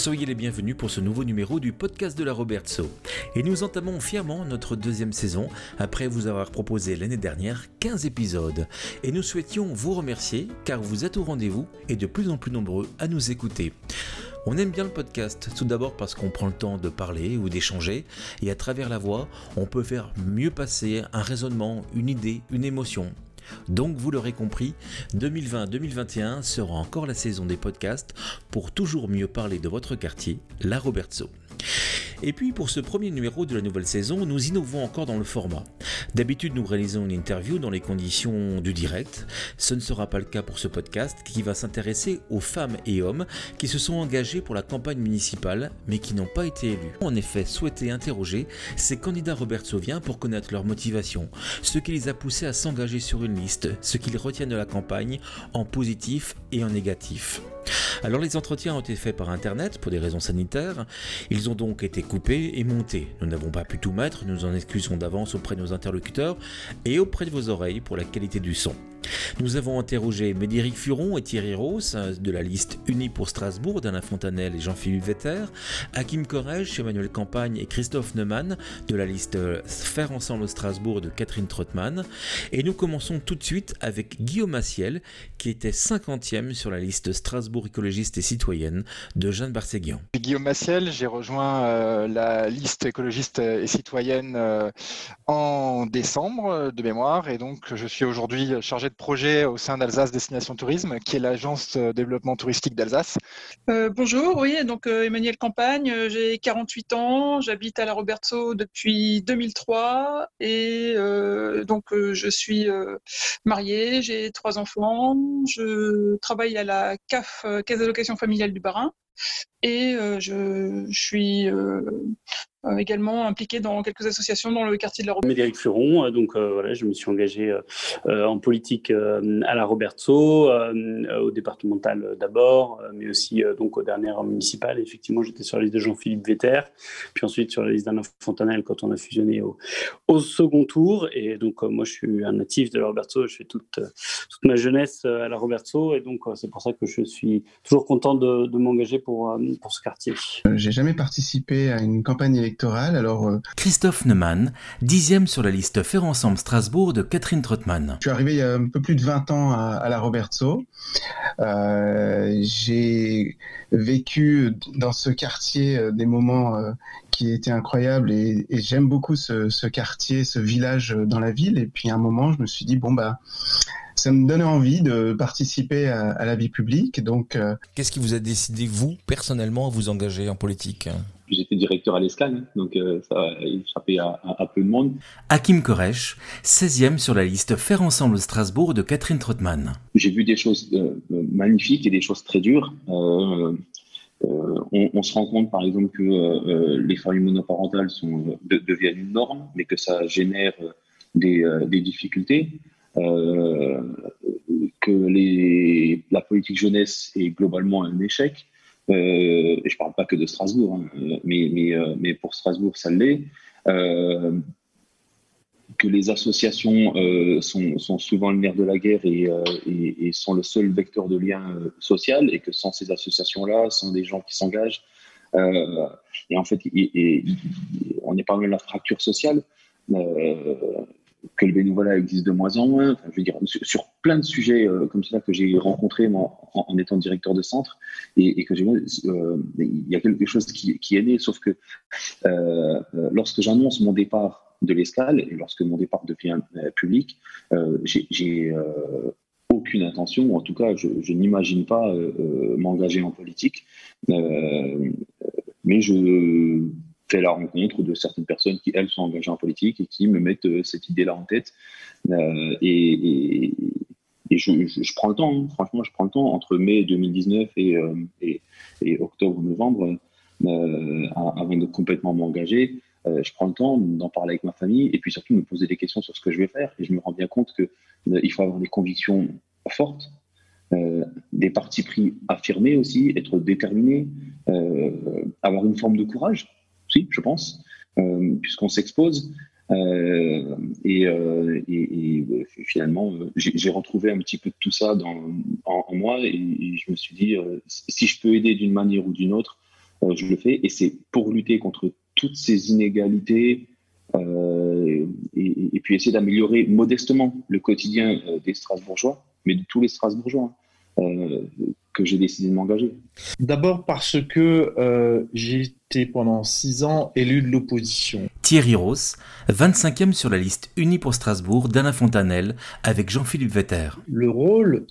soyez les bienvenus pour ce nouveau numéro du podcast de la Robertso. Et nous entamons fièrement notre deuxième saison après vous avoir proposé l'année dernière 15 épisodes. Et nous souhaitions vous remercier car vous êtes au rendez-vous et de plus en plus nombreux à nous écouter. On aime bien le podcast, tout d'abord parce qu'on prend le temps de parler ou d'échanger, et à travers la voix, on peut faire mieux passer un raisonnement, une idée, une émotion. Donc vous l'aurez compris, 2020-2021 sera encore la saison des podcasts pour toujours mieux parler de votre quartier, la Robertso. Et puis pour ce premier numéro de la nouvelle saison, nous innovons encore dans le format. D'habitude, nous réalisons une interview dans les conditions du direct. Ce ne sera pas le cas pour ce podcast qui va s'intéresser aux femmes et hommes qui se sont engagés pour la campagne municipale mais qui n'ont pas été élus. En effet, souhaiter interroger ces candidats Robert Sauvien pour connaître leur motivation, ce qui les a poussés à s'engager sur une liste, ce qu'ils retiennent de la campagne en positif et en négatif. Alors les entretiens ont été faits par internet pour des raisons sanitaires. Ils ont donc été coupés et montés. Nous n'avons pas pu tout mettre, nous en excusons d'avance auprès de nos interlocuteurs et auprès de vos oreilles pour la qualité du son. Nous avons interrogé Médéric Furon et Thierry Ross de la liste Unis pour Strasbourg d'Alain Fontanel et Jean-Philippe Vetter, Hakim Korech, Emmanuel Campagne et Christophe Neumann de la liste Faire ensemble Strasbourg de Catherine Trottmann. Et nous commençons tout de suite avec Guillaume Massiel qui était 50e sur la liste Strasbourg écologiste et citoyenne de Jeanne Barséguian. Guillaume Massiel, j'ai rejoint euh, la liste écologiste et citoyenne euh, en décembre de mémoire et donc je suis aujourd'hui chargé projet au sein d'Alsace Destination Tourisme, qui est l'agence développement touristique d'Alsace. Euh, bonjour, oui, donc euh, Emmanuel Campagne, euh, j'ai 48 ans, j'habite à la Roberto depuis 2003 et donc je suis mariée, j'ai trois enfants, je travaille à la CAF, Caisse d'allocation familiale du Barin, et je, suis euh, également impliqué dans quelques associations dans le quartier de la Roberto. Médéric Furon, euh, donc euh, voilà, je me suis engagé en politique à la Roberto, au départemental d'abord, mais aussi donc aux dernières municipales. Effectivement, j'étais sur la liste de Jean-Philippe Vetter, puis ensuite sur la liste d'Anna Fontanelle quand on a fusionné au, au second tour. Et donc moi, je suis un natif de la Roberto, je fais toute, toute ma jeunesse à la Roberto, et donc c'est pour ça que je suis toujours content de, de m'engager pour, pour ce quartier. J'ai jamais participé à une campagne électorale alors, euh, Christophe Neumann, dixième sur la liste Faire Ensemble Strasbourg de Catherine Trottmann. Je suis arrivé il y a un peu plus de 20 ans à, la Robertso. Euh, j'ai vécu dans ce quartier euh, des moments qui étaient incroyables et, j'aime beaucoup ce, quartier, ce village dans la ville. Et puis à un moment, je me suis dit, bon, bah, ça me donnait envie de participer à, la vie publique. Donc, qu'est-ce qui vous a décidé, vous, personnellement, à vous engager en politique? J'étais directeur à l'escale, donc euh, ça a échappé à, peu de monde. Hakim Koresh, 16e sur la liste Faire ensemble Strasbourg de Catherine Trottmann. J'ai vu des choses euh, magnifiques et des choses très dures. Euh, on, se rend compte par exemple que les familles monoparentales sont, deviennent une norme, mais que ça génère des, des difficultés. Que les, la politique jeunesse est globalement un échec, euh, et je parle pas que de Strasbourg, hein, euh, mais, pour Strasbourg, ça l'est. Euh, que les associations sont, souvent le nerf de la guerre et, et, sont le seul vecteur de lien social, et que sans ces associations-là, sans des gens qui s'engagent, et en fait, on est de la fracture sociale que le bénévolat existe de moins en moins. je veux dire, sur, plein de sujets euh, comme cela que j'ai rencontré en, étant directeur de centre et, que j'ai, euh, il y a quelque chose qui, est né, sauf que euh, lorsque j'annonce mon départ de l'escale et lorsque mon départ devient public, j'ai aucune intention, en tout cas, je, je n'imagine pas m'engager en politique, mais je fait la rencontre de certaines personnes qui, elles, sont engagées en politique et qui me mettent euh, cette idée-là en tête. Euh, et, je, prends le temps, hein. franchement, je prends le temps entre mai 2019 euh, et, et octobre-novembre avant de complètement m'engager. je prends le temps d'en parler avec ma famille et puis surtout me poser des questions sur ce que je vais faire. Et je me rends bien compte que il faut avoir des convictions fortes, des partis pris affirmés aussi, être déterminé, avoir une forme de courage si, je pense, euh, puisqu'on s'expose. Euh, et, euh, finalement, j'ai retrouvé un petit peu de tout ça en, moi et, je me suis dit, si je peux aider d'une manière ou d'une autre, je le fais et c'est pour lutter contre toutes ces inégalités et, et, puis essayer d'améliorer modestement le quotidien des Strasbourgeois, mais de tous les Strasbourgeois. Hein, que j'ai décidé de m'engager. D'abord parce que euh, j'ai été pendant six ans élu de l'opposition. Thierry Ross, 25e sur la liste unie pour Strasbourg d'Alain Fontanel avec Jean-Philippe Vetter. Le rôle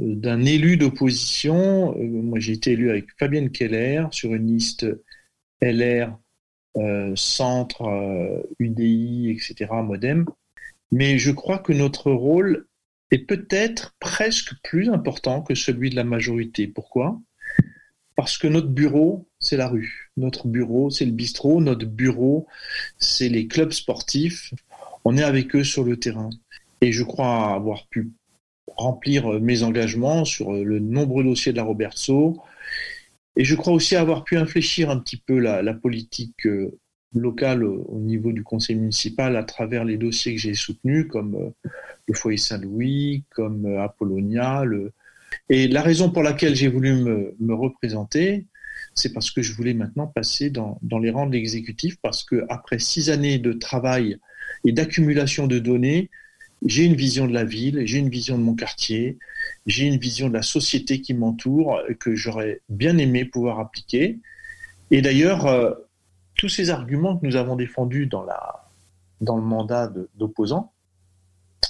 euh, d'un élu d'opposition, euh, moi j'ai été élu avec Fabienne Keller sur une liste LR, Centre, UDI, etc., Modem. Mais je crois que notre rôle est peut-être presque plus important que celui de la majorité. Pourquoi? Parce que notre bureau, c'est la rue. Notre bureau, c'est le bistrot. Notre bureau, c'est les clubs sportifs. On est avec eux sur le terrain. Et je crois avoir pu remplir mes engagements sur le nombreux dossiers de la Robertso. Et je crois aussi avoir pu infléchir un petit peu la, la politique euh, locale au niveau du conseil municipal à travers les dossiers que j'ai soutenus, comme euh, le foyer Saint-Louis, comme euh, Apollonia. Le... Et la raison pour laquelle j'ai voulu me, me représenter, c'est parce que je voulais maintenant passer dans, dans les rangs de l'exécutif, parce que après six années de travail et d'accumulation de données, j'ai une vision de la ville, j'ai une vision de mon quartier, j'ai une vision de la société qui m'entoure que j'aurais bien aimé pouvoir appliquer. Et d'ailleurs, euh, tous ces arguments que nous avons défendus dans, la, dans le mandat d'opposant,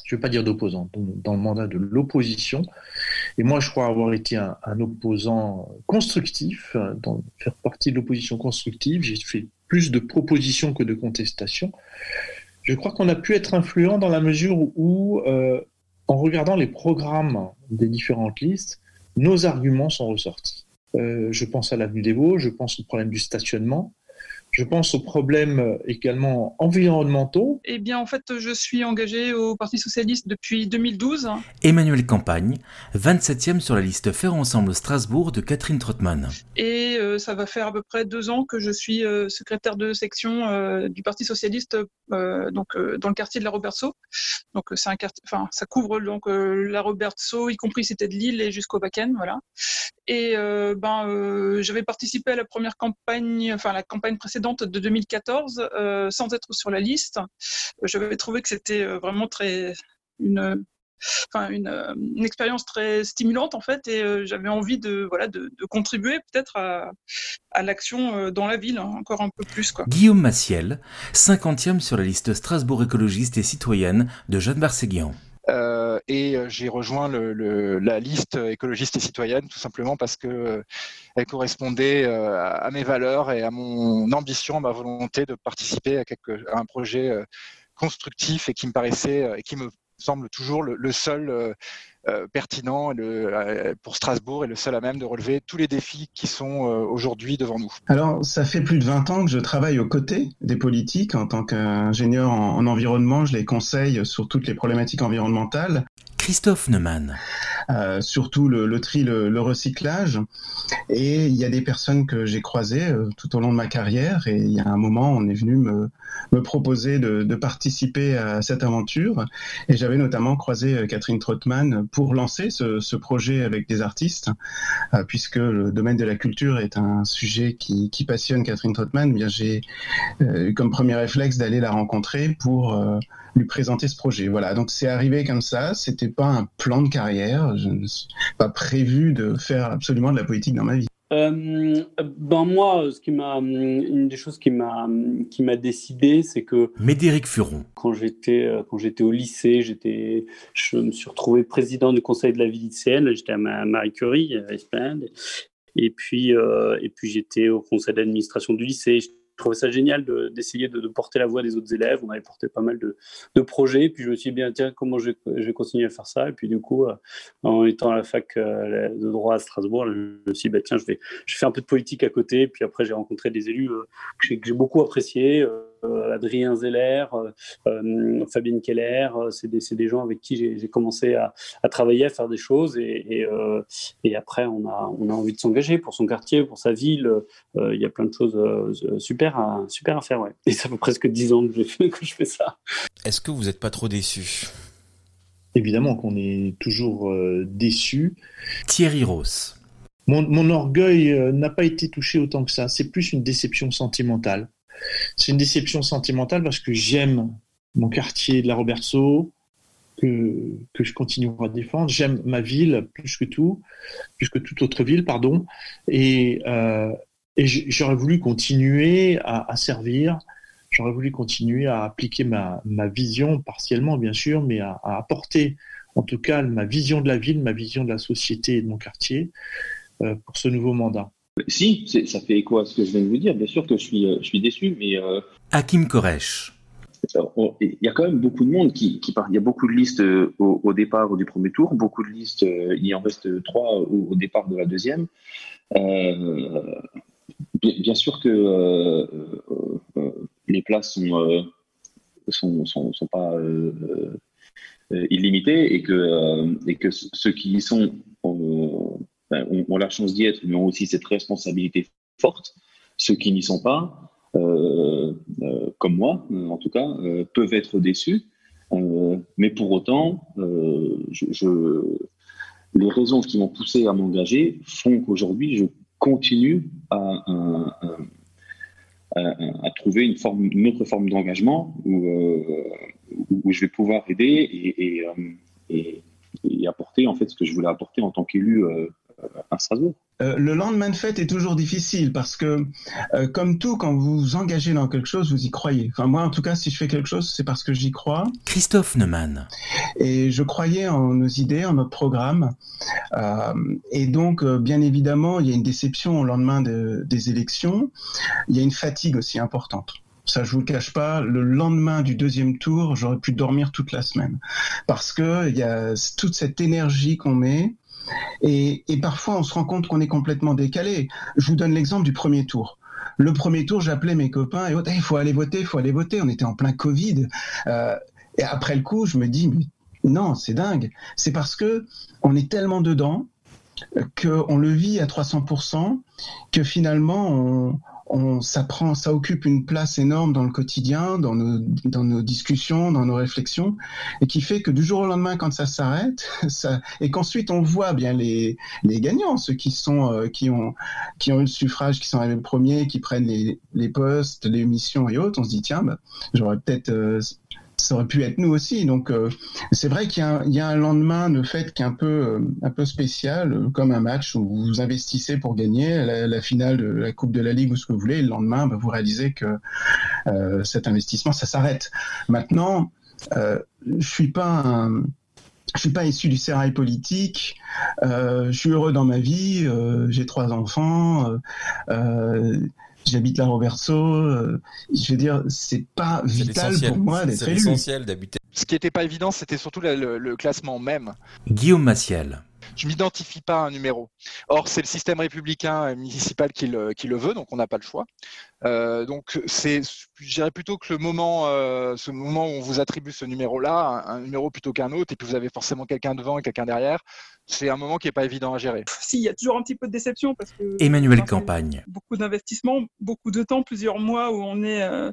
je ne veux pas dire d'opposant, dans le mandat de l'opposition. Et moi, je crois avoir été un, opposant constructif, faire partie de l'opposition constructive. J'ai fait plus de propositions que de contestations. Je crois qu'on a pu être influent dans la mesure où, euh, en regardant les programmes des différentes listes, nos arguments sont ressortis. Euh, je pense à l'avenue des Vosges, je pense au problème du stationnement, je pense aux problèmes euh, également environnementaux. Eh bien, en fait, je suis engagé au Parti socialiste depuis 2012. Emmanuel Campagne, 27e sur la liste Faire ensemble Strasbourg de Catherine Trottmann. Et euh, ça va faire à peu près deux ans que je suis euh, secrétaire de section du Parti socialiste donc, dans le quartier de la Robertso. Donc, c'est un quartier, enfin, ça couvre donc la Robertso, y compris c'était de Lille et jusqu'au Bakken, voilà. Et ben, j'avais participé à la première campagne, enfin la campagne précédente de 2014 euh, sans être sur la liste. J'avais trouvé que c'était euh, vraiment très une Enfin, une, expérience très stimulante en fait et j'avais envie de voilà de, contribuer peut-être à, à l'action dans la ville hein, encore un peu plus quoi. Guillaume Massiel, 50e sur la liste Strasbourg écologiste et citoyenne de Jeanne Barséguian. Euh, et euh, j'ai rejoint la liste écologiste et citoyenne tout simplement parce que euh, elle correspondait à mes valeurs et à mon ambition, à ma volonté de participer à, à un projet constructif et qui me paraissait et qui me semble toujours le, seul euh, euh, pertinent le, euh, pour Strasbourg et le seul à même de relever tous les défis qui sont aujourd'hui devant nous. Alors, ça fait plus de 20 ans que je travaille aux côtés des politiques en tant qu'ingénieur en, environnement. Je les conseille sur toutes les problématiques environnementales. Christophe Neumann. Euh, surtout le, tri, le, recyclage. Et il y a des personnes que j'ai croisées euh, tout au long de ma carrière. Et il y a un moment, on est venu me, proposer de, participer à cette aventure. Et j'avais notamment croisé euh, Catherine Trottmann pour lancer ce, ce projet avec des artistes, puisque le domaine de la culture est un sujet qui, qui passionne Catherine Trottmann. Eh bien, j'ai eu comme premier réflexe d'aller la rencontrer pour lui présenter ce projet. Voilà, donc c'est arrivé comme ça. C'était pas un plan de carrière. Je ne suis pas prévu de faire absolument de la politique dans ma vie. Euh, ben moi, ce qui m'a, une des choses qui m'a, qui m'a décidé, c'est que. Médéric Furon. Quand j'étais, euh, quand j'étais au lycée, j'étais, je me suis retrouvé président du conseil de la vie lycéenne. J'étais à Marie Curie, à Esplanade. Et puis, euh, et puis j'étais au conseil d'administration du lycée je trouvais ça génial d'essayer de, porter la voix des autres élèves. On avait porté pas mal de, projets. Puis je me suis dit, bien, tiens, comment je, je, vais continuer à faire ça Et puis du coup, euh, en étant à la fac euh, de droit à Strasbourg, je me suis dit, bah, tiens, je vais, je fais un peu de politique à côté. Puis après, j'ai rencontré des élus euh, que j'ai beaucoup appréciés. Adrien Zeller, Fabienne Keller, c'est des, des, gens avec qui j'ai commencé à, à, travailler, à faire des choses. Et, et, et, après, on a, on a envie de s'engager pour son quartier, pour sa ville. Il y a plein de choses super super à, super à faire, ouais. Et ça fait presque dix ans que je, que je fais ça. Est-ce que vous n'êtes pas trop déçu? Évidemment qu'on est toujours euh, déçu. Thierry Ross. mon, orgueil euh, n'a pas été touché autant que ça. C'est plus une déception sentimentale. C'est une déception sentimentale parce que j'aime mon quartier de la Robertso, que, que je continuerai à défendre. J'aime ma ville plus que tout, plus que toute autre ville, pardon. Et, euh, j'aurais voulu continuer à, servir, j'aurais voulu continuer à appliquer ma, ma, vision, partiellement bien sûr, mais à, à, apporter en tout cas ma vision de la ville, ma vision de la société et de mon quartier euh, pour ce nouveau mandat. Si, ça fait écho à ce que je viens de vous dire. Bien sûr que je suis, euh, je suis déçu, mais... Euh... Hakim Koresh. Il y a quand même beaucoup de monde qui, qui part. Il y a beaucoup de listes euh, au, au, départ du premier tour, beaucoup de listes, il y en reste trois au, au départ de la deuxième. Euh, bien, bien, sûr que euh, euh, les places sont, sont, sont, sont, pas illimitées et que, et que ceux qui y sont ben, ont, la chance d'y être, mais ont aussi cette responsabilité forte. Ceux qui n'y sont pas, euh, euh, comme moi, en tout cas, euh, peuvent être déçus. mais pour autant, les raisons qui m'ont poussé à m'engager font qu'aujourd'hui, je continue à, trouver une, autre forme d'engagement où, je vais pouvoir aider et, et, apporter en fait ce que je voulais apporter en tant qu'élu à Strasbourg. Euh, le lendemain de fête est toujours difficile parce que, euh, comme tout, quand vous vous engagez dans quelque chose, vous y croyez. Enfin, moi, en tout cas, si je fais quelque chose, c'est parce que j'y crois. Christophe Neumann. Et je croyais en nos idées, en notre programme. Euh, et donc, euh, bien évidemment, il y a une déception au lendemain de, des élections. Il y a une fatigue aussi importante. Ça, je vous le cache pas. Le lendemain du deuxième tour, j'aurais pu dormir toute la semaine parce que il y a toute cette énergie qu'on met et, et parfois, on se rend compte qu'on est complètement décalé. Je vous donne l'exemple du premier tour. Le premier tour, j'appelais mes copains et il faut aller voter, il faut aller voter. On était en plein Covid. Euh, et après le coup, je me dis, mais non, c'est dingue. C'est parce que on est tellement dedans qu'on le vit à 300%, que finalement, on, on, ça prend, ça occupe une place énorme dans le quotidien, dans nos, dans nos discussions, dans nos réflexions, et qui fait que du jour au lendemain, quand ça s'arrête, ça, et qu'ensuite on voit bien les, les gagnants, ceux qui sont, euh, qui ont, qui ont eu le suffrage, qui sont arrivés premiers, qui prennent les, les postes, les missions et autres, on se dit tiens, bah, j'aurais peut-être euh, ça aurait pu être nous aussi. Donc euh, c'est vrai qu'il y, a un lendemain de fête qui est un peu euh, un peu spécial, euh, comme un match où vous investissez pour gagner la, finale de la Coupe de la Ligue ou ce que vous voulez. Et le lendemain, bah, vous réalisez que cet investissement ça s'arrête. Maintenant, je suis pas je suis pas issu du sérail politique. Je suis heureux dans ma vie. J'ai trois enfants. J'habite la Roberto. Euh, je veux dire, c'est pas vital pour moi d'être élu. C'est essentiel d'habiter. Ce qui n'était pas évident, c'était surtout le, le, le, classement même. Guillaume Massiel. Je m'identifie pas à un numéro. Or, c'est le système républicain municipal qui le, qui le veut, donc on n'a pas le choix. Euh, donc c'est, je dirais plutôt que le moment, euh, ce moment où on vous attribue ce numéro-là, un, un, numéro plutôt qu'un autre, et puis vous avez forcément quelqu'un devant et quelqu'un derrière, c'est un moment qui est pas évident à gérer. Si, il y a toujours un petit peu de déception parce que Emmanuel Campagne. Beaucoup d'investissement, beaucoup de temps, plusieurs mois où on est euh,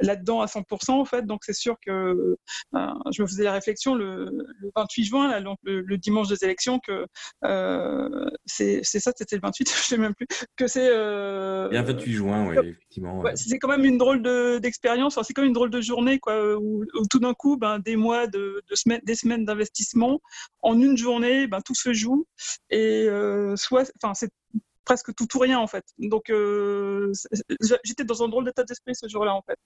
là-dedans à 100% en fait. Donc c'est sûr que euh, je me faisais la réflexion le, le 28 juin, là, donc le, le, dimanche des élections, que euh, c'est ça, c'était le 28, je sais même plus, que c'est. Euh, Il y a 28 juin, oui, effectivement. Ouais, c'est quand même une drôle d'expérience. De, enfin, c'est quand même une drôle de journée, quoi, où, où tout d'un coup, ben, des mois, de, de des semaines d'investissement, en une journée, ben, tout se joue. Et euh, soit, enfin, c'est presque tout ou rien en fait. Donc euh, j'étais dans un drôle d'état d'esprit ce jour-là en fait.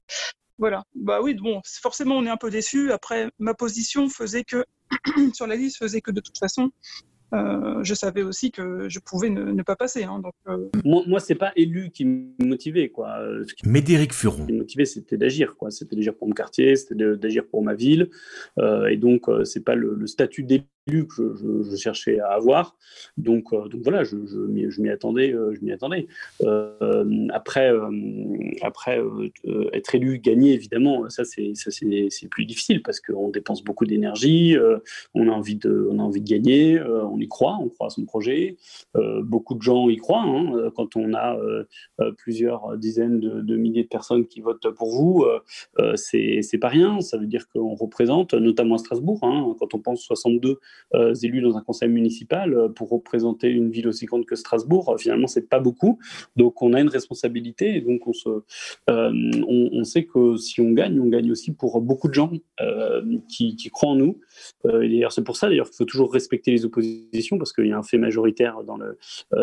Voilà. Bah oui, bon, forcément on est un peu déçu. Après, ma position faisait que sur la liste faisait que de toute façon, euh, je savais aussi que je pouvais ne, ne pas passer. Hein, donc, euh... Moi, moi c'est pas élu qui me motivait. Quoi. Ce qui Médéric Furon. Ce qui me motivait, c'était d'agir. Quoi. C'était d'agir pour mon quartier, c'était d'agir pour ma ville. Euh, et donc, euh, c'est pas le, le statut d'élu que je, cherchais à avoir. Donc, euh, donc voilà, je, m'y attendais. Euh, je attendais. Euh, après, après être élu, gagner, évidemment, ça c'est plus difficile parce qu'on dépense beaucoup d'énergie, on a envie de, on a envie de gagner, on y croit, on croit à son projet. beaucoup de gens y croient. Hein, quand on a plusieurs dizaines de, de, milliers de personnes qui votent pour vous, c'est pas rien. Ça veut dire qu'on représente, notamment à Strasbourg, hein, quand on pense 62 élus dans un conseil municipal pour représenter une ville aussi grande que Strasbourg. Finalement, c'est pas beaucoup. Donc, on a une responsabilité et donc on, se, on, sait que si on gagne, on gagne aussi pour beaucoup de gens qui, croient en nous. d'ailleurs, c'est pour ça d'ailleurs qu'il faut toujours respecter les oppositions parce qu'il y a un fait majoritaire dans le,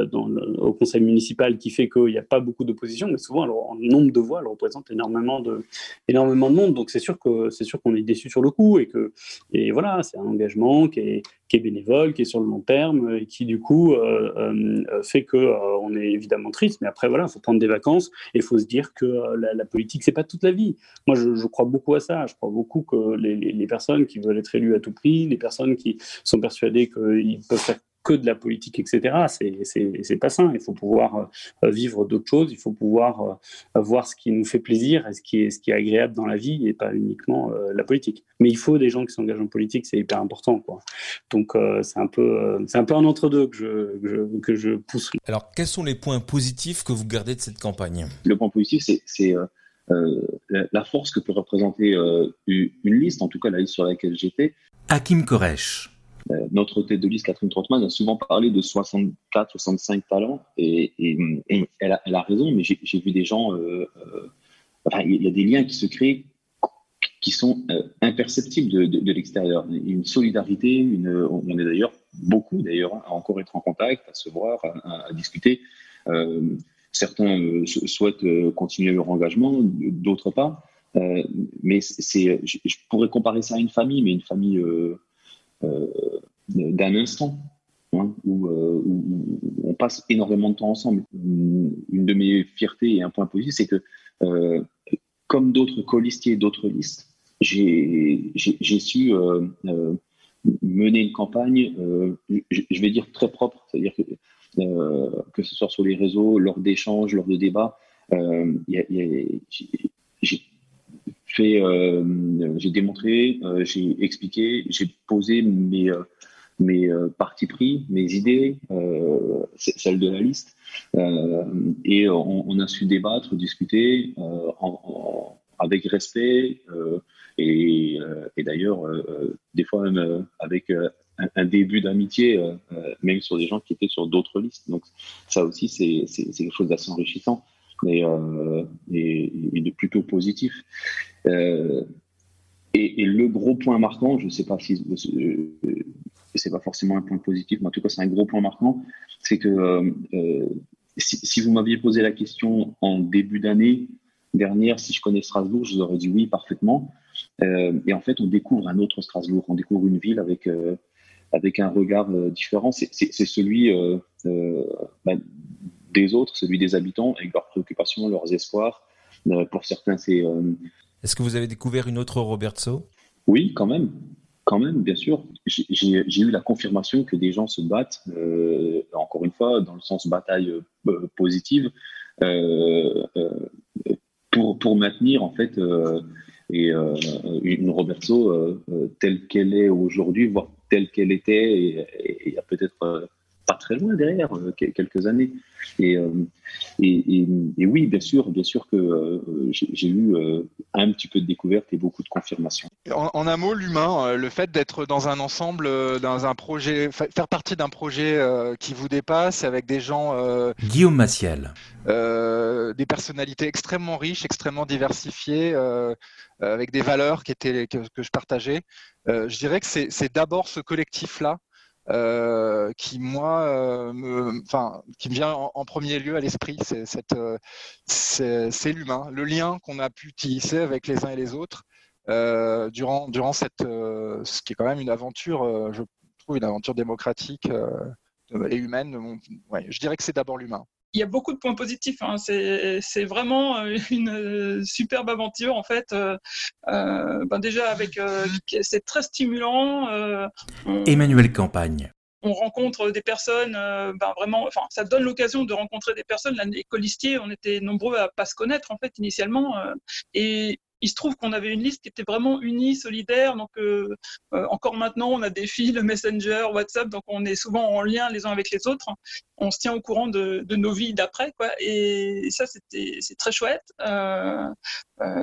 dans au conseil municipal qui fait qu'il n'y a pas beaucoup d'opposition, mais souvent, alors, en nombre de voix, elle représente énormément de, énormément de monde. Donc, c'est sûr que c'est sûr qu'on est déçu sur le coup et que et voilà, c'est un engagement qui est, qui est, bénévole, qui est sur le long terme et qui du coup euh, euh, fait que euh, on est évidemment triste. Mais après, voilà, il faut prendre des vacances et faut se dire que la, la politique, c'est pas toute la vie. Moi, je, crois beaucoup à ça. Je crois beaucoup que les, les personnes qui veulent être élues à tout prix, les personnes qui sont persuadées qu'ils peuvent faire que de la politique, etc. C'est pas sain. Il faut pouvoir euh, vivre d'autres choses. Il faut pouvoir euh, voir ce qui nous fait plaisir et ce qui est, ce qui est agréable dans la vie et pas uniquement euh, la politique. Mais il faut des gens qui s'engagent en politique, c'est hyper important. Quoi. Donc c'est un peu c'est un peu un entre-deux que je, que je, que, je, pousse. Alors quels sont les points positifs que vous gardez de cette campagne? Le point positif, c'est la force que peut représenter une liste, en tout cas la liste sur laquelle j'étais. Hakim Koresh. Euh, notre tête de liste, Catherine Trottmann, a souvent parlé de 64, 65 talents, et, elle, a, raison, mais j'ai vu des gens, euh, euh, enfin, il y a des liens qui se créent qui sont imperceptibles de, l'extérieur. Une solidarité, on est d'ailleurs beaucoup d'ailleurs à encore être en contact, à se voir, à, discuter. certains souhaitent continuer leur engagement, d'autres pas. mais c'est, je, pourrais comparer ça à une famille, mais une famille d'un instant. Hein, euh, où, on passe énormément de temps ensemble. Une de mes fiertés et un point positif, c'est que euh, comme d'autres colistiers d'autres listes, j'ai su mener une campagne, je, vais dire très propre, c'est-à-dire que que ce soit sur les réseaux, lors d'échanges, lors de débats, j'ai euh, j'ai démontré, euh, j'ai expliqué, j'ai posé mes euh, mes partis pris, mes idées, celles de la liste, et on, a su débattre, discuter avec respect et d'ailleurs des fois même avec un, début d'amitié, même sur des gens qui étaient sur d'autres listes. Donc ça aussi c'est quelque chose d'assez enrichissant et, et, de plutôt positif. Euh, et, le gros point marquant, je ne sais pas si euh, c'est pas forcément un point positif, mais en tout cas c'est un gros point marquant, c'est que euh, si, vous m'aviez posé la question en début d'année dernière si je connais Strasbourg, je vous aurais dit oui parfaitement. et en fait, on découvre un autre Strasbourg, on découvre une ville avec avec un regard différent. C'est celui bah, des autres, celui des habitants, avec leurs préoccupations, leurs espoirs. pour certains, c'est est-ce que vous avez découvert une autre Roberto? Oui, quand même. Quand même, bien sûr. J'ai eu la confirmation que des gens se battent, euh, encore une fois, dans le sens bataille euh, positive, euh, pour, pour maintenir en fait et, une Roberto telle qu'elle est aujourd'hui, voire telle qu'elle était, et il y a peut-être pas très loin derrière, euh, quelques années. Euh, et, et, oui, bien sûr, bien sûr que euh, j'ai eu un petit peu de découverte et beaucoup de confirmation. En, un mot, l'humain, le fait d'être dans un ensemble, dans un projet, faire partie d'un projet qui vous dépasse avec des gens. Guillaume Massiel. des personnalités extrêmement riches, extrêmement diversifiées, avec des valeurs qui étaient, que, que je partageais. je dirais que c'est d'abord ce collectif-là euh, qui moi, euh, me, enfin, qui me vient en, premier lieu à l'esprit, euh, c'est l'humain, le lien qu'on a pu tisser avec les uns et les autres durant durant cette, ce qui est quand même une aventure, je trouve une aventure démocratique et humaine. Je dirais que c'est d'abord l'humain il y a beaucoup de points positifs. Hein. C'est vraiment euh, une euh, superbe aventure en fait. Euh, ben déjà avec c'est très stimulant. Emmanuel Campagne. On rencontre des personnes, ben vraiment, enfin, ça donne l'occasion de rencontrer des personnes. Les colistiers, on était nombreux à pas se connaître en fait initialement, et il se trouve qu'on avait une liste qui était vraiment unie, solidaire. Donc, euh, euh, encore maintenant, on a des fils, Messenger, WhatsApp, donc on est souvent en lien les uns avec les autres. On se tient au courant de, nos vies d'après, quoi. Et, ça, c'était, c'est très chouette. Euh,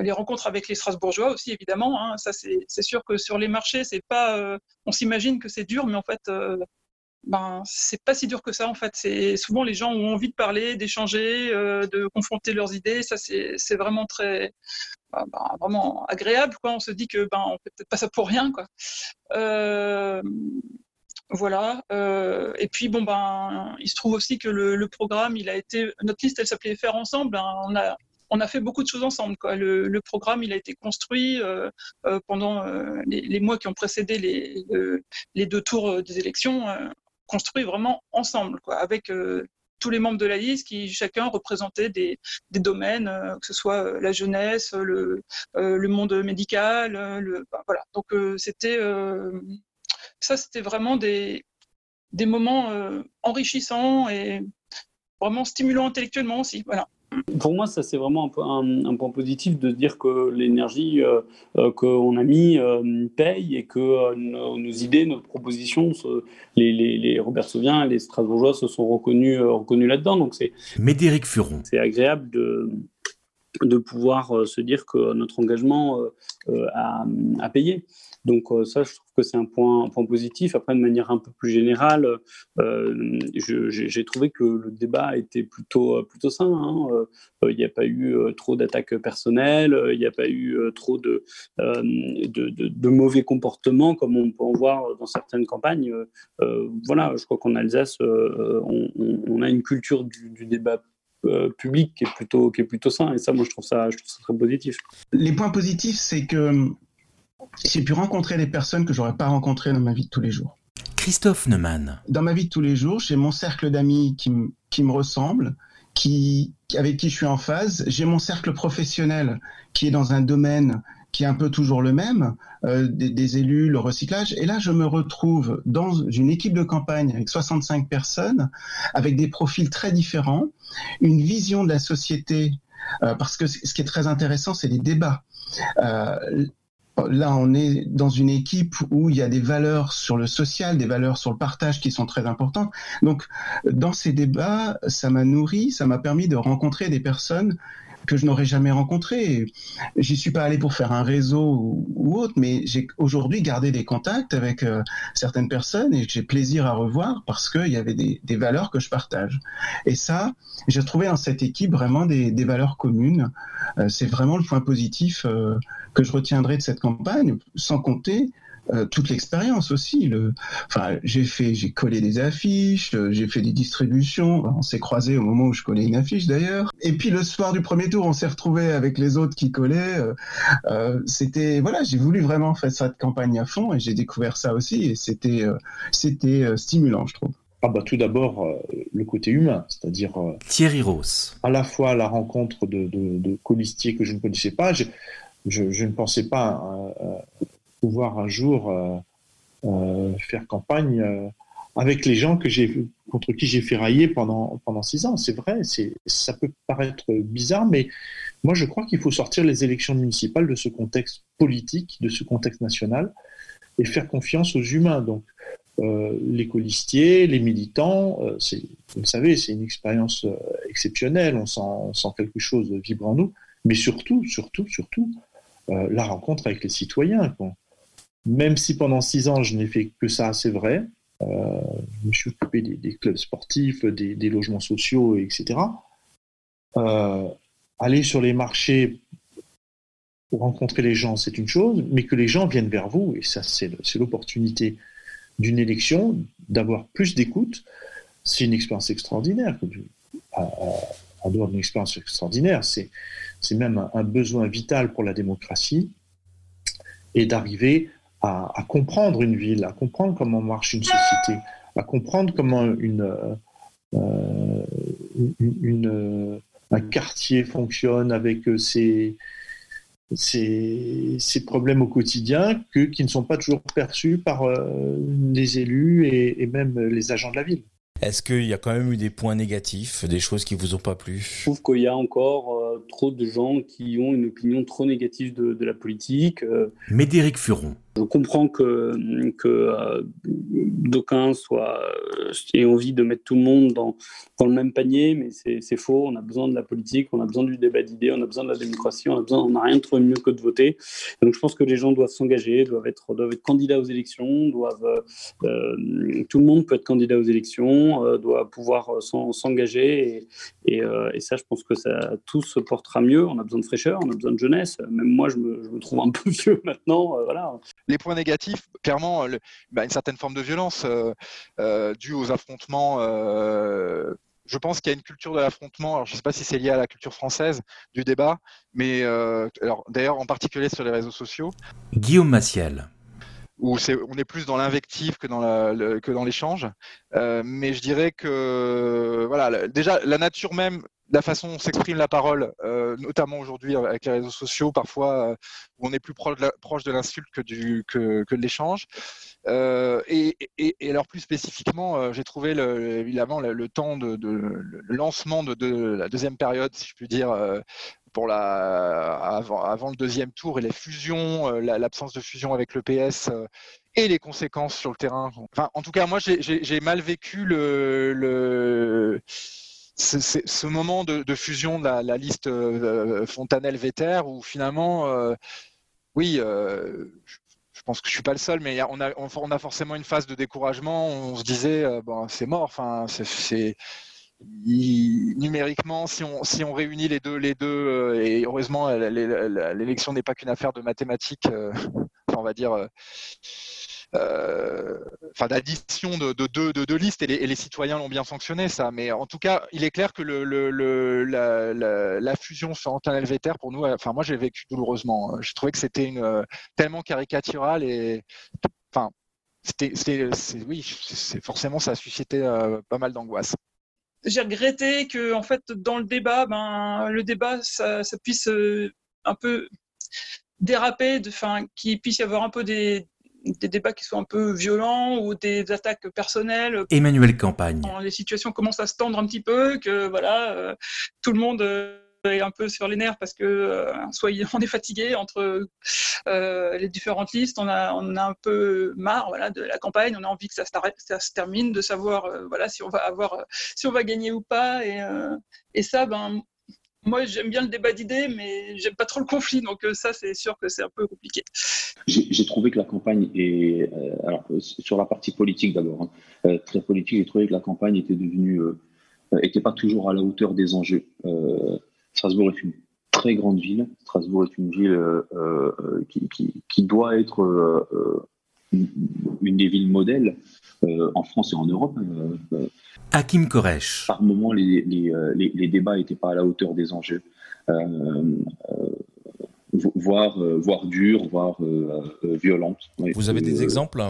les rencontres avec les Strasbourgeois aussi, évidemment. Hein. Ça, c'est, sûr que sur les marchés, c'est pas. on s'imagine que c'est dur, mais en fait ben c'est pas si dur que ça en fait. C'est souvent les gens ont envie de parler, d'échanger, de confronter leurs idées. Ça c'est vraiment très bah, bah, vraiment agréable. Quoi. On se dit que ben, on fait peut-être pas ça pour rien. Quoi. Euh, voilà. Euh, et puis bon ben, il se trouve aussi que le, programme, il a été, notre liste, elle s'appelait Faire ensemble. Hein. On a on a fait beaucoup de choses ensemble. Quoi. Le, programme, il a été construit euh, pendant les, mois qui ont précédé les, les deux tours des élections, construit vraiment ensemble, quoi, avec tous les membres de la liste qui chacun représentaient des, domaines, euh, que ce soit euh, la jeunesse, le, euh, monde médical, le, voilà. Donc c'était ça, c'était vraiment des, des moments enrichissants et vraiment stimulants intellectuellement aussi. Voilà. Pour moi, ça c'est vraiment un, un, point positif de dire que l'énergie euh, euh, qu'on a mis euh, paye et que nos, idées, nos propositions, les, les, les Robert Sauvien, les Strasbourgeois se sont reconnus, reconnus là-dedans. Donc c'est. Médéric Furon. C'est agréable de de pouvoir se dire que notre engagement a, a, payé. Donc ça, je trouve que c'est un point, positif. Après, de manière un peu plus générale, euh, j'ai trouvé que le débat était plutôt, plutôt sain. Hein. Euh, il n'y a pas eu euh, trop d'attaques personnelles, il n'y a pas eu trop de, mauvais comportements comme on peut en voir dans certaines campagnes. voilà, je crois qu'en Alsace, on, a une culture du, débat public qui est plutôt qui sain et ça moi je trouve ça très positif. Les points positifs c'est que j'ai pu rencontrer des personnes que j'aurais pas rencontrées dans ma vie de tous les jours. Christophe Neumann. Dans ma vie de tous les jours, j'ai mon cercle d'amis qui, qui me ressemble, qui, avec qui je suis en phase. J'ai mon cercle professionnel qui est dans un domaine qui est un peu toujours le même, euh, des, des, élus, le recyclage. Et là, je me retrouve dans une équipe de campagne avec 65 personnes, avec des profils très différents, une vision de la société, euh, parce que ce qui est très intéressant, c'est les débats. Euh, Là, on est dans une équipe où il y a des valeurs sur le social, des valeurs sur le partage qui sont très importantes. Donc, dans ces débats, ça m'a nourri, ça m'a permis de rencontrer des personnes que je n'aurais jamais rencontrées. J'y suis pas allé pour faire un réseau ou, autre, mais j'ai aujourd'hui gardé des contacts avec euh, certaines personnes et j'ai plaisir à revoir parce qu'il y avait des, valeurs que je partage. Et ça, j'ai trouvé dans cette équipe vraiment des, des valeurs communes. Euh, c'est vraiment le point positif. Euh, que je retiendrai de cette campagne, sans compter euh, toute l'expérience aussi. Le, enfin, j'ai fait, j'ai collé des affiches, euh, j'ai fait des distributions. On s'est croisés au moment où je collais une affiche d'ailleurs. Et puis le soir du premier tour, on s'est retrouvé avec les autres qui collaient. Euh, c'était voilà, j'ai voulu vraiment faire cette campagne à fond et j'ai découvert ça aussi et c'était c'était stimulant, je trouve. Ah bah tout d'abord le côté humain, c'est-à-dire Thierry Ross. À la fois la rencontre de, de, de colistiers que je ne connaissais pas je, ne pensais pas euh, pouvoir un jour euh, faire campagne avec les gens que j'ai contre qui j'ai ferraillé pendant pendant six ans. C'est vrai, c'est ça peut paraître bizarre, mais moi je crois qu'il faut sortir les élections municipales de ce contexte politique, de ce contexte national, et faire confiance aux humains. Donc les colistiers, les militants, vous le savez, c'est une expérience exceptionnelle. On sent, quelque chose vibrer en nous, mais surtout, surtout, surtout, euh, la rencontre avec les citoyens. Même si pendant six ans, je n'ai fait que ça, c'est vrai. Euh, je me suis occupé des, clubs sportifs, des, logements sociaux, etc. Euh, aller sur les marchés pour rencontrer les gens, c'est une chose, mais que les gens viennent vers vous, et ça, c'est l'opportunité d'une élection, d'avoir plus d'écoute, c'est une expérience extraordinaire. En dehors d'une expérience extraordinaire, c'est c'est même un, besoin vital pour la démocratie, et d'arriver à, comprendre une ville, à comprendre comment marche une société, à comprendre comment une, euh, une, un quartier fonctionne avec ses, ses, problèmes au quotidien que, qui ne sont pas toujours perçus par euh, les élus et même les agents de la ville. Est-ce qu'il y a quand même eu des points négatifs, des choses qui vous ont pas plu? Je trouve qu'il y a encore euh, trop de gens qui ont une opinion trop négative de, de la politique. Médéric Furon. Je comprends que, que euh, d'aucuns soient, euh, aient envie de mettre tout le monde dans, dans le même panier, mais c'est faux. On a besoin de la politique, on a besoin du débat d'idées, on a besoin de la démocratie, on n'a rien de trop mieux que de voter. donc je pense que les gens doivent s'engager, doivent être, doivent être candidats aux élections, doivent, euh, tout le monde peut être candidat aux élections, doit pouvoir s'engager. Et, et, et, ça, je pense que ça, tout se portera mieux. On a besoin de fraîcheur, on a besoin de jeunesse. Même moi, je me, je me trouve un peu vieux maintenant. voilà les points négatifs, clairement, bah, une certaine forme de violence euh, euh, due aux affrontements. Euh, je pense qu'il y a une culture de l'affrontement. je ne sais pas si c'est lié à la culture française du débat, mais d'ailleurs en particulier sur les réseaux sociaux. Guillaume Massiel où on est plus dans l'invective que dans l'échange. mais je dirais que voilà, déjà la nature même la façon dont s'exprime la parole, euh, notamment aujourd'hui avec les réseaux sociaux, parfois euh, on est plus proche de l'insulte que, de l'échange. Euh, et, alors plus spécifiquement, j'ai trouvé évidemment le, temps de, lancement de, la deuxième période, si je puis dire, pour la, avant, le deuxième tour et les fusions, l'absence de fusion avec le PS et les conséquences sur le terrain. Enfin, en tout cas, moi, j'ai mal vécu le ce moment de, fusion de la, liste euh, Fontanelle-Véter où finalement, euh, oui, euh, je pense que je suis pas le seul, mais on a, on, a forcément une phase de découragement. On se disait, bon, c'est mort. Enfin, c'est numériquement, si on, si on réunit les deux, les deux, et heureusement, l'élection n'est pas qu'une affaire de mathématiques. Enfin, on va dire euh, d'addition de, deux de, listes et les, citoyens l'ont bien sanctionné ça. Mais en tout cas, il est clair que la, fusion sur Antoine Helveter pour nous, enfin moi j'ai vécu douloureusement. Je trouvais que c'était euh, tellement caricatural et enfin c'était oui forcément ça a suscité euh, pas mal d'angoisse j'ai regretté que en fait dans le débat ben le débat ça, puisse un peu déraper enfin qu'il puisse y avoir un peu des, des débats qui sont un peu violents ou des attaques personnelles. Emmanuel Campagne. les situations commencent à se tendre un petit peu, que voilà, euh, tout le monde euh, un peu sur les nerfs parce que euh, soit on est fatigué entre les différentes listes, on a, on a un peu marre voilà, de la campagne, on a envie que ça, ça se termine, de savoir voilà, si on va avoir, si on va gagner ou pas. Et, et ça, ben, moi, j'aime bien le débat d'idées, mais j'aime pas trop le conflit. Donc euh, ça, c'est sûr que c'est un peu compliqué. J'ai trouvé que la campagne est, euh, alors euh, sur la partie politique d'abord, hein, très politique. J'ai trouvé que la campagne était devenue, était pas toujours à la hauteur des enjeux. Strasbourg est une très grande ville. Strasbourg est une ville qui, qui, qui, doit être une des villes modèles en France et en Europe. Hakim Koresh. Par moments, les, les, euh, les, les débats n'étaient pas à la hauteur des enjeux. Euh, euh voire, euh, voire durs, voire violentes. Vous avez des exemples?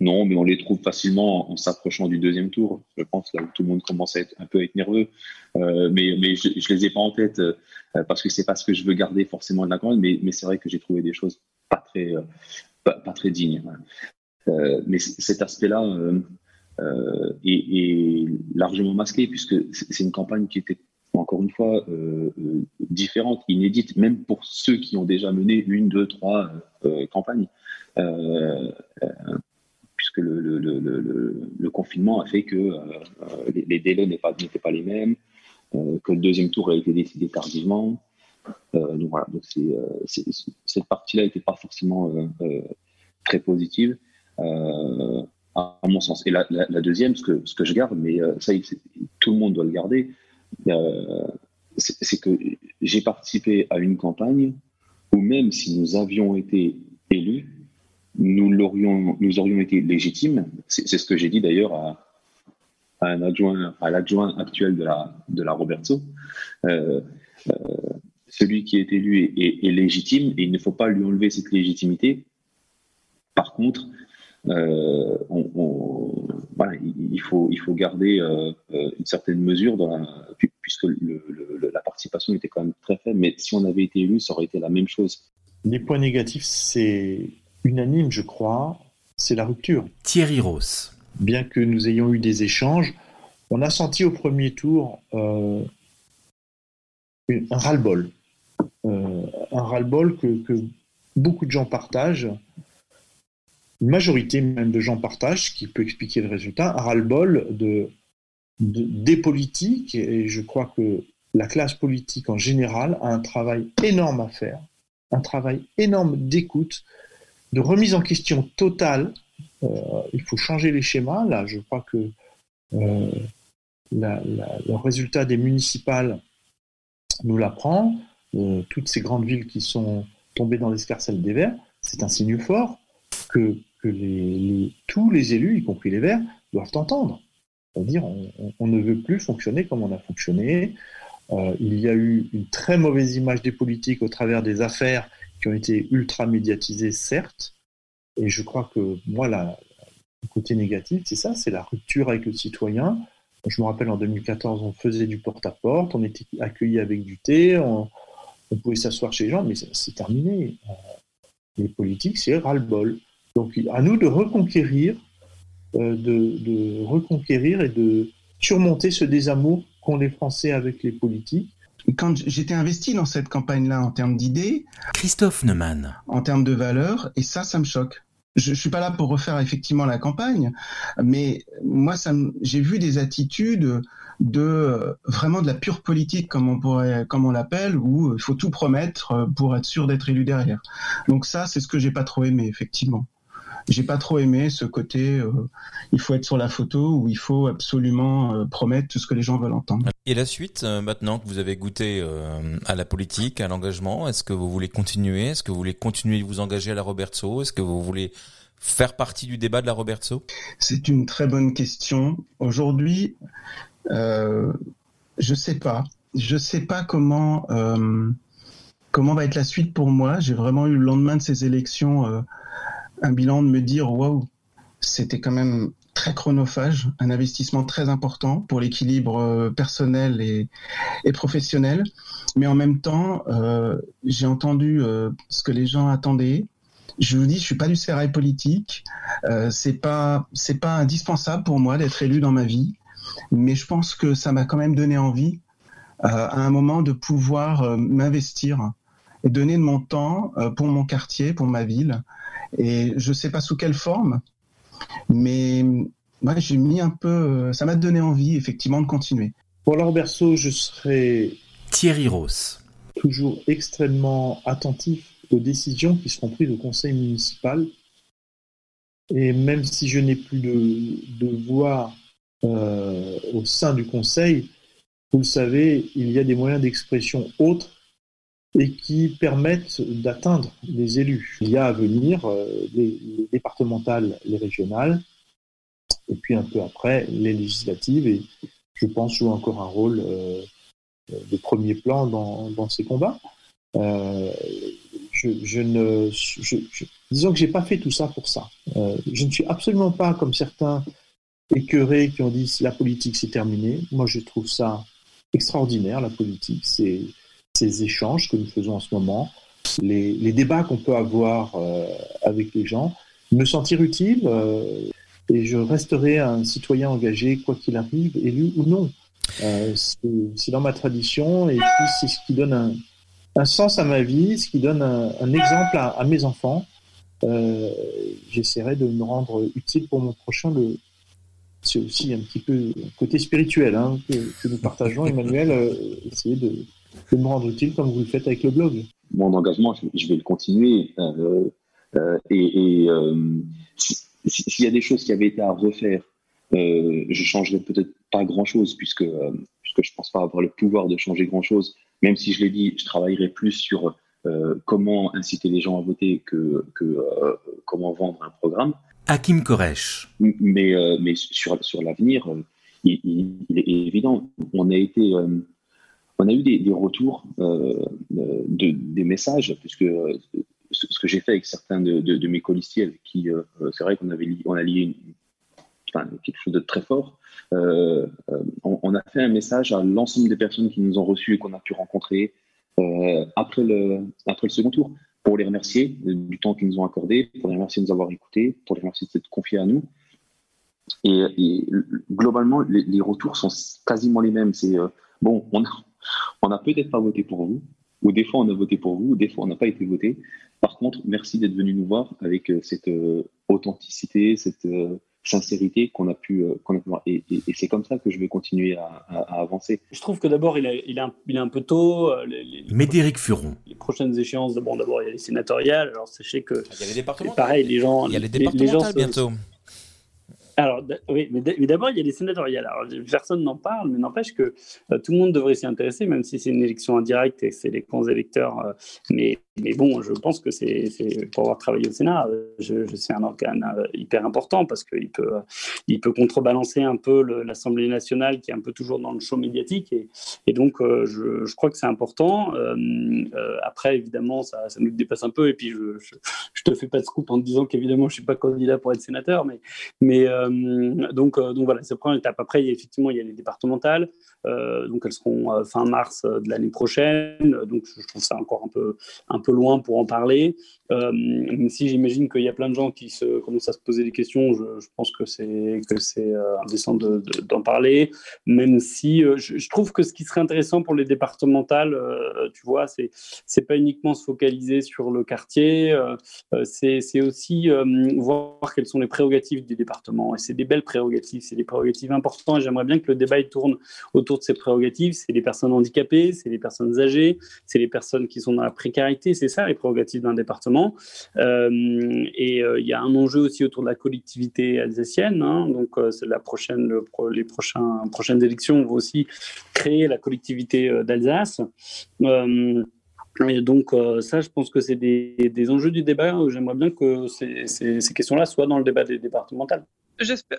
Non, mais on les trouve facilement en, s'approchant du deuxième tour. Je pense là où tout le monde commence à être un peu à être nerveux. Euh, mais mais je, je les ai pas en tête parce que c'est pas ce que je veux garder forcément de la campagne. Mais, mais c'est vrai que j'ai trouvé des choses pas très pas, pas, très dignes. mais cet aspect-là, euh, et, largement masqué, puisque c'est une campagne qui était encore une fois euh, euh, différente, inédite, même pour ceux qui ont déjà mené une, deux, trois campagnes, puisque le, le, confinement a fait que les, délais n'étaient pas, les mêmes, que le deuxième tour a été décidé tardivement. donc voilà, donc cette partie-là n'était pas forcément très positive à, mon sens. Et la, deuxième, ce que, je garde, mais euh, ça, tout le monde doit le garder, euh, c'est que j'ai participé à une campagne où même si nous avions été élus, nous, l'aurions, nous aurions été légitimes. C'est, ce que j'ai dit d'ailleurs à, un adjoint, à l'adjoint actuel de la, de la Roberto. Euh, celui qui est élu est, légitime et il ne faut pas lui enlever cette légitimité. Par contre, euh, il, faut, il faut garder euh, euh, une certaine mesure puisque la participation était quand même très faible. Mais si on avait été élu, ça aurait été la même chose. Les points négatifs, c'est unanime, je crois, c'est la rupture. Thierry Ross. Bien que nous ayons eu des échanges, on a senti au premier tour un ras-le-bol. un ras-le-bol que, que, beaucoup de gens partagent, une majorité même de gens partagent, ce qui peut expliquer le résultat, un ras-le-bol de, des politiques, et je crois que la classe politique en général a un travail énorme à faire, un travail énorme d'écoute, de remise en question totale. Euh, il faut changer les schémas. Là, je crois que euh, le résultat des municipales nous l'apprend. Euh, toutes ces grandes villes qui sont tombées dans l'escarcelle des Verts, c'est un signe fort que, tous les élus, y compris les Verts, doivent entendre. C'est-à-dire, on, ne veut plus fonctionner comme on a fonctionné. Il y a eu une très mauvaise image des politiques au travers des affaires qui ont été ultra médiatisées, certes. Et je crois que moi, le côté négatif, c'est ça, c'est la rupture avec le citoyen. Je me rappelle en 2014, on faisait du porte-à-porte, on était accueillis avec du thé, on, pouvait s'asseoir chez les gens, mais c'est terminé. Euh, les politiques, c'est ras-le-bol. Donc à nous de reconquérir, euh, de reconquérir et de surmonter ce désamour qu'ont les Français avec les politiques. Quand j'étais investi dans cette campagne-là en termes d'idées, Christophe Neumann, en termes de valeurs, et ça, ça me choque. Je, je suis pas là pour refaire effectivement la campagne, mais moi, ça, j'ai vu des attitudes de vraiment de la pure politique, comme on pourrait, comme on l'appelle, où il faut tout promettre pour être sûr d'être élu derrière. Donc ça, c'est ce que j'ai pas trop aimé, effectivement j'ai pas trop aimé ce côté euh, il faut être sur la photo où il faut absolument euh, promettre tout ce que les gens veulent entendre. Et la suite, euh, maintenant que vous avez goûté à la politique, à l'engagement, est-ce que vous voulez continuer? Est-ce que vous voulez continuer de vous engager à la Robertso Est-ce que vous voulez faire partie du débat de la Robertso C'est une très bonne question. Aujourd'hui, euh, je sais pas. Je sais pas comment comment va être la suite pour moi. J'ai vraiment eu le lendemain de ces élections un bilan de me dire waouh, c'était quand même très chronophage, un investissement très important pour l'équilibre euh, personnel et, professionnel. Mais en même temps, euh, j'ai entendu euh, ce que les gens attendaient. Je vous dis, je suis pas du sérail politique. Euh, c'est pas c'est pas indispensable pour moi d'être élu dans ma vie, mais je pense que ça m'a quand même donné envie à un moment de pouvoir m'investir et donner de mon temps pour mon quartier, pour ma ville, et je sais pas sous quelle forme, mais moi j'ai mis un peu, ça m'a donné envie effectivement de continuer. Pour Laure Berceau, je serai Thierry Ross. Toujours extrêmement attentif aux décisions qui seront prises au conseil municipal. Et même si je n'ai plus de, de voix euh, au sein du conseil, vous le savez, il y a des moyens d'expression autres et qui permettent d'atteindre les élus. Il y a à venir euh, les, départementales, les régionales, et puis un peu après les législatives, et je pense jouer encore un rôle euh, de premier plan dans, ces combats. Euh, je, je, ne, disons que j'ai pas fait tout ça pour ça. Euh, je ne suis absolument pas comme certains écœurés qui ont dit la politique c'est terminé. Moi, je trouve ça extraordinaire la politique. C'est ces échanges que nous faisons en ce moment, les, débats qu'on peut avoir euh, avec les gens, me sentir utile euh, et je resterai un citoyen engagé quoi qu'il arrive, élu ou non. Euh, c'est dans ma tradition et c'est ce qui donne un, sens à ma vie, ce qui donne un, exemple à, mes enfants. J'essaierai de me rendre utile pour mon prochain. C'est aussi un petit peu côté spirituel hein, que, nous partageons, Emmanuel. essayer de, de me rendre utile comme vous le faites avec le blog. Mon engagement, je, vais le continuer. Euh, euh, et, euh, s'il y a des choses qui avaient été à refaire, je changerais peut-être pas grand-chose puisque, puisque je pense pas avoir le pouvoir de changer grand-chose. Même si je l'ai dit, je travaillerai plus sur comment inciter les gens à voter que, que comment vendre un programme. Hakim Koresh. Mais, mais sur, sur l'avenir, il, il, est évident, on a été on a eu des, retours euh, de, des messages, puisque euh, ce que j'ai fait avec certains de, mes colistiers, euh, c'est vrai qu'on avait on a lié quelque chose de très fort. On, a fait un message à l'ensemble des personnes qui nous ont reçus et qu'on a pu rencontrer après, le, après le second tour, pour les remercier du temps qu'ils nous ont accordé, pour les remercier de nous avoir écoutés, pour les remercier de s'être confiés à nous. Et, globalement, les, les, retours sont quasiment les mêmes. C'est bon, on a, On n'a peut-être pas voté pour vous, ou des fois on a voté pour vous, ou des fois on n'a pas été voté. Par contre, merci d'être venu nous voir avec cette authenticité, cette sincérité qu'on a pu, qu'on a pu voir. Et, c'est comme ça que je vais continuer à, avancer. Je trouve que d'abord, il, il, il, est un peu tôt. Les, Médéric Furon. Les prochaines échéances, bon, d'abord, il y a les sénatoriales. Alors, sachez que. Il y a les départementales. Pareil, les gens. Il y a les départementales bientôt. Alors, oui, mais d'abord, il y a les sénatoriales. Alors, personne n'en parle, mais n'empêche que euh, tout le monde devrait s'y intéresser, même si c'est une élection indirecte et c'est les grands électeurs. Euh, mais, mais bon, je pense que c'est pour avoir travaillé au Sénat, euh, je, je c'est un organe hyper important parce qu'il peut, il peut contrebalancer un peu l'Assemblée nationale qui est un peu toujours dans le show médiatique. Et, donc, je, je, crois que c'est important. après, évidemment, ça, nous dépasse un peu. Et puis, je, je, te fais pas de scoop en te disant qu'évidemment, je suis pas candidat pour être sénateur, mais, mais euh, donc, euh, donc voilà, c'est la première étape. Après, effectivement, il y a les départementales. Euh, donc elles seront fin mars de l'année prochaine. Donc je trouve ça encore un peu, un peu loin pour en parler. Même si j'imagine qu'il y a plein de gens qui commencent à se poser des questions, je, pense que c'est, c'est indécent d'en parler. Même si je, trouve que ce qui serait intéressant pour les départementales, tu vois, c'est, c'est pas uniquement se focaliser sur le quartier, c'est, aussi voir quelles sont les prérogatives du département c'est des belles prérogatives, c'est des prérogatives importantes. Et j'aimerais bien que le débat tourne autour de ces prérogatives. C'est les personnes handicapées, c'est les personnes âgées, c'est les personnes qui sont dans la précarité. C'est ça les prérogatives d'un département. Euh, et euh, il y a un enjeu aussi autour de la collectivité alsacienne. Hein. donc, euh, c'est la prochaine, les prochains, prochaines élections vont aussi créer la collectivité d'Alsace. Et donc, ça, je pense que c'est des, des, enjeux du débat. J'aimerais bien que ces, ces, ces questions-là soient dans le débat des départementales.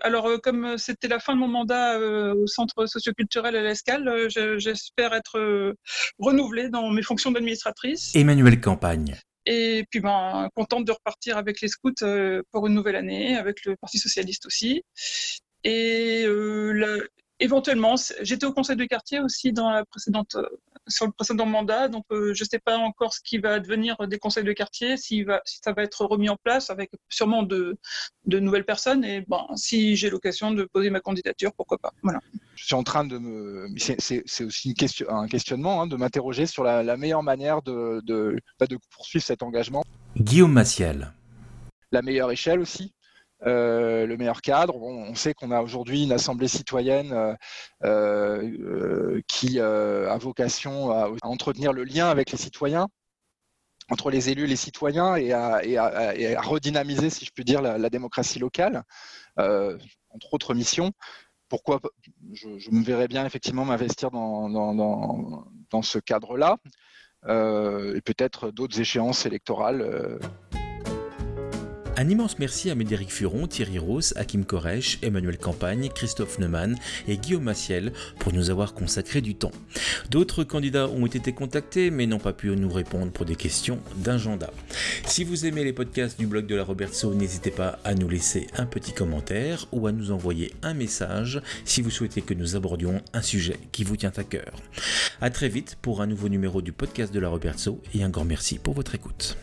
Alors, euh, comme c'était la fin de mon mandat euh, au Centre socioculturel à l'Escale, j'espère être renouvelée dans mes fonctions d'administratrice. Emmanuel Campagne. Et puis, ben, contente de repartir avec les scouts pour une nouvelle année, avec le Parti socialiste aussi. Et éventuellement, j'étais au conseil de quartier aussi dans la précédente sur le précédent mandat. Donc, euh, je ne sais pas encore ce qui va advenir des conseils de quartier, si, va, si ça va être remis en place avec sûrement de, de nouvelles personnes. Et ben, si j'ai l'occasion de poser ma candidature, pourquoi pas. Voilà. Je suis en train de me. C'est aussi une question, un questionnement, hein, de m'interroger sur la, meilleure manière de, de, bah, de poursuivre cet engagement. Guillaume Massiel. La meilleure échelle aussi. Euh, le meilleur cadre. on sait qu'on a aujourd'hui une assemblée citoyenne euh, euh, qui a vocation à, entretenir le lien avec les citoyens entre les élus et les citoyens et à, redynamiser, si je puis dire, la, démocratie locale, entre autres missions. Pourquoi je, me verrais bien effectivement m'investir dans, ce cadre-là, et peut-être d'autres échéances électorales. Un immense merci à Médéric Furon, Thierry Rose, Hakim Koresh, Emmanuel Campagne, Christophe Neumann et Guillaume Massiel pour nous avoir consacré du temps. D'autres candidats ont été contactés mais n'ont pas pu nous répondre pour des questions d'agenda. Si vous aimez les podcasts du blog de la Robertso, n'hésitez pas à nous laisser un petit commentaire ou à nous envoyer un message si vous souhaitez que nous abordions un sujet qui vous tient à cœur. A très vite pour un nouveau numéro du podcast de la Robertso et un grand merci pour votre écoute.